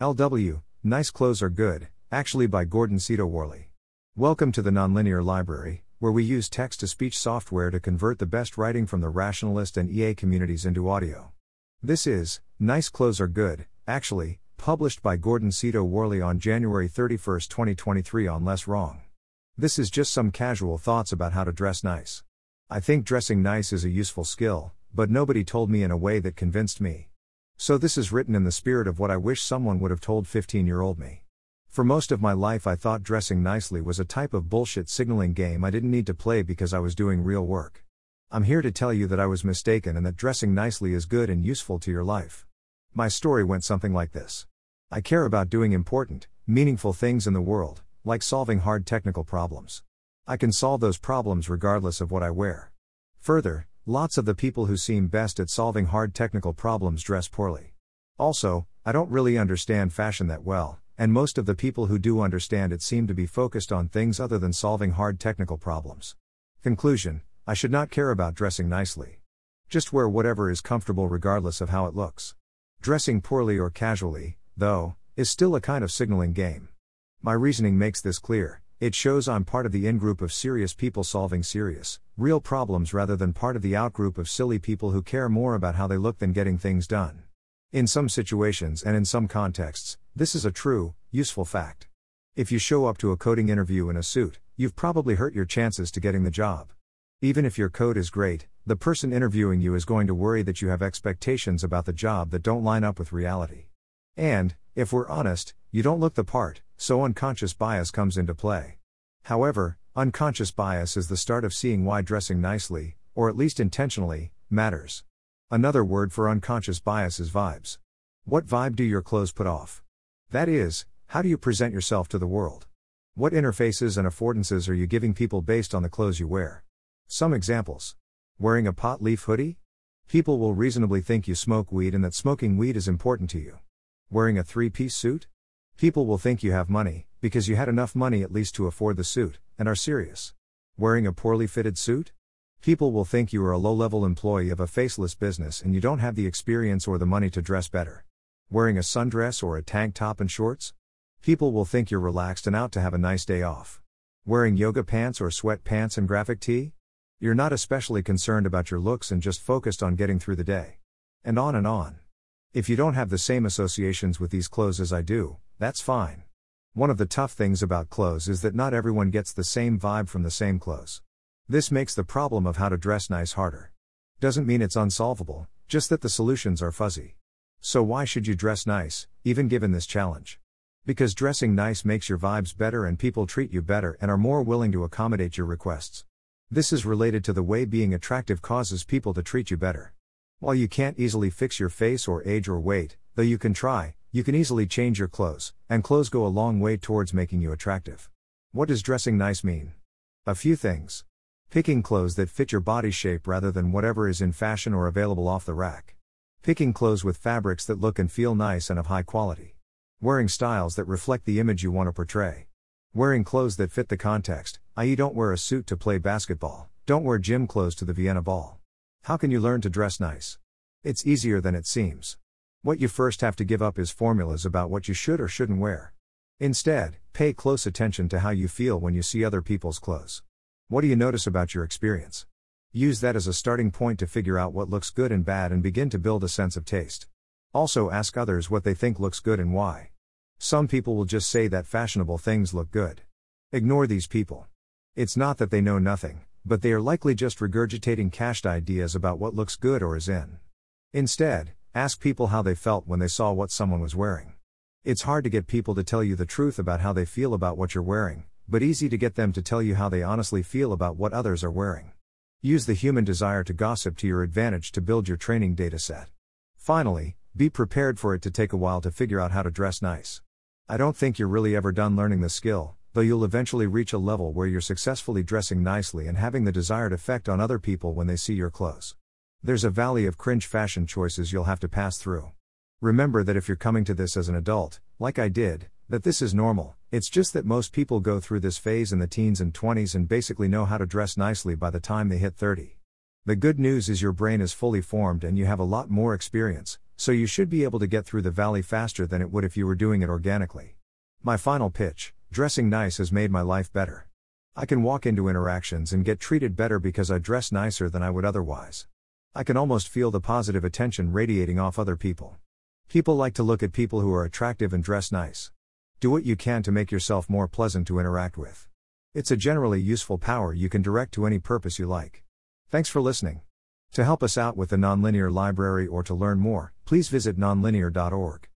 LW, Nice Clothes Are Good, actually by Gordon Seidoh Worley. Welcome to the Nonlinear Library, where we use text to speech software to convert the best writing from the rationalist and EA communities into audio. This is Nice Clothes Are Good, actually, published by Gordon Seidoh Worley on January 31, 2023 on Less Wrong. This is just some casual thoughts about how to dress nice. I think dressing nice is a useful skill, but nobody told me in a way that convinced me. So this is written in the spirit of what I wish someone would have told 15 year old me. For most of my life, I thought dressing nicely was a type of bullshit signaling game I didn't need to play because I was doing real work. I'm here to tell you that I was mistaken and that dressing nicely is good and useful to your life. My story went something like this I care about doing important, meaningful things in the world, like solving hard technical problems. I can solve those problems regardless of what I wear. Further, Lots of the people who seem best at solving hard technical problems dress poorly. Also, I don't really understand fashion that well, and most of the people who do understand it seem to be focused on things other than solving hard technical problems. Conclusion I should not care about dressing nicely. Just wear whatever is comfortable regardless of how it looks. Dressing poorly or casually, though, is still a kind of signaling game. My reasoning makes this clear it shows I'm part of the in group of serious people solving serious, real problems rather than part of the out group of silly people who care more about how they look than getting things done. In some situations and in some contexts, this is a true, useful fact. If you show up to a coding interview in a suit, you've probably hurt your chances to getting the job. Even if your code is great, the person interviewing you is going to worry that you have expectations about the job that don't line up with reality. And, if we're honest, you don't look the part, so unconscious bias comes into play. However, unconscious bias is the start of seeing why dressing nicely, or at least intentionally, matters. Another word for unconscious bias is vibes. What vibe do your clothes put off? That is, how do you present yourself to the world? What interfaces and affordances are you giving people based on the clothes you wear? Some examples. Wearing a pot leaf hoodie? People will reasonably think you smoke weed and that smoking weed is important to you. Wearing a three piece suit? People will think you have money, because you had enough money at least to afford the suit, and are serious. Wearing a poorly fitted suit? People will think you are a low level employee of a faceless business and you don't have the experience or the money to dress better. Wearing a sundress or a tank top and shorts? People will think you're relaxed and out to have a nice day off. Wearing yoga pants or sweat pants and graphic tee? You're not especially concerned about your looks and just focused on getting through the day. And on and on. If you don't have the same associations with these clothes as I do, that's fine. One of the tough things about clothes is that not everyone gets the same vibe from the same clothes. This makes the problem of how to dress nice harder. Doesn't mean it's unsolvable, just that the solutions are fuzzy. So, why should you dress nice, even given this challenge? Because dressing nice makes your vibes better and people treat you better and are more willing to accommodate your requests. This is related to the way being attractive causes people to treat you better. While you can't easily fix your face or age or weight, though you can try, you can easily change your clothes, and clothes go a long way towards making you attractive. What does dressing nice mean? A few things. Picking clothes that fit your body shape rather than whatever is in fashion or available off the rack. Picking clothes with fabrics that look and feel nice and of high quality. Wearing styles that reflect the image you want to portray. Wearing clothes that fit the context, i.e., don't wear a suit to play basketball, don't wear gym clothes to the Vienna Ball. How can you learn to dress nice? It's easier than it seems. What you first have to give up is formulas about what you should or shouldn't wear. Instead, pay close attention to how you feel when you see other people's clothes. What do you notice about your experience? Use that as a starting point to figure out what looks good and bad and begin to build a sense of taste. Also, ask others what they think looks good and why. Some people will just say that fashionable things look good. Ignore these people. It's not that they know nothing, but they are likely just regurgitating cached ideas about what looks good or is in. Instead, ask people how they felt when they saw what someone was wearing. It's hard to get people to tell you the truth about how they feel about what you're wearing, but easy to get them to tell you how they honestly feel about what others are wearing. Use the human desire to gossip to your advantage to build your training dataset. Finally, be prepared for it to take a while to figure out how to dress nice. I don't think you're really ever done learning the skill, though you'll eventually reach a level where you're successfully dressing nicely and having the desired effect on other people when they see your clothes. There's a valley of cringe fashion choices you'll have to pass through. Remember that if you're coming to this as an adult, like I did, that this is normal, it's just that most people go through this phase in the teens and 20s and basically know how to dress nicely by the time they hit 30. The good news is your brain is fully formed and you have a lot more experience, so you should be able to get through the valley faster than it would if you were doing it organically. My final pitch dressing nice has made my life better. I can walk into interactions and get treated better because I dress nicer than I would otherwise. I can almost feel the positive attention radiating off other people. People like to look at people who are attractive and dress nice. Do what you can to make yourself more pleasant to interact with. It's a generally useful power you can direct to any purpose you like. Thanks for listening. To help us out with the Nonlinear Library or to learn more, please visit nonlinear.org.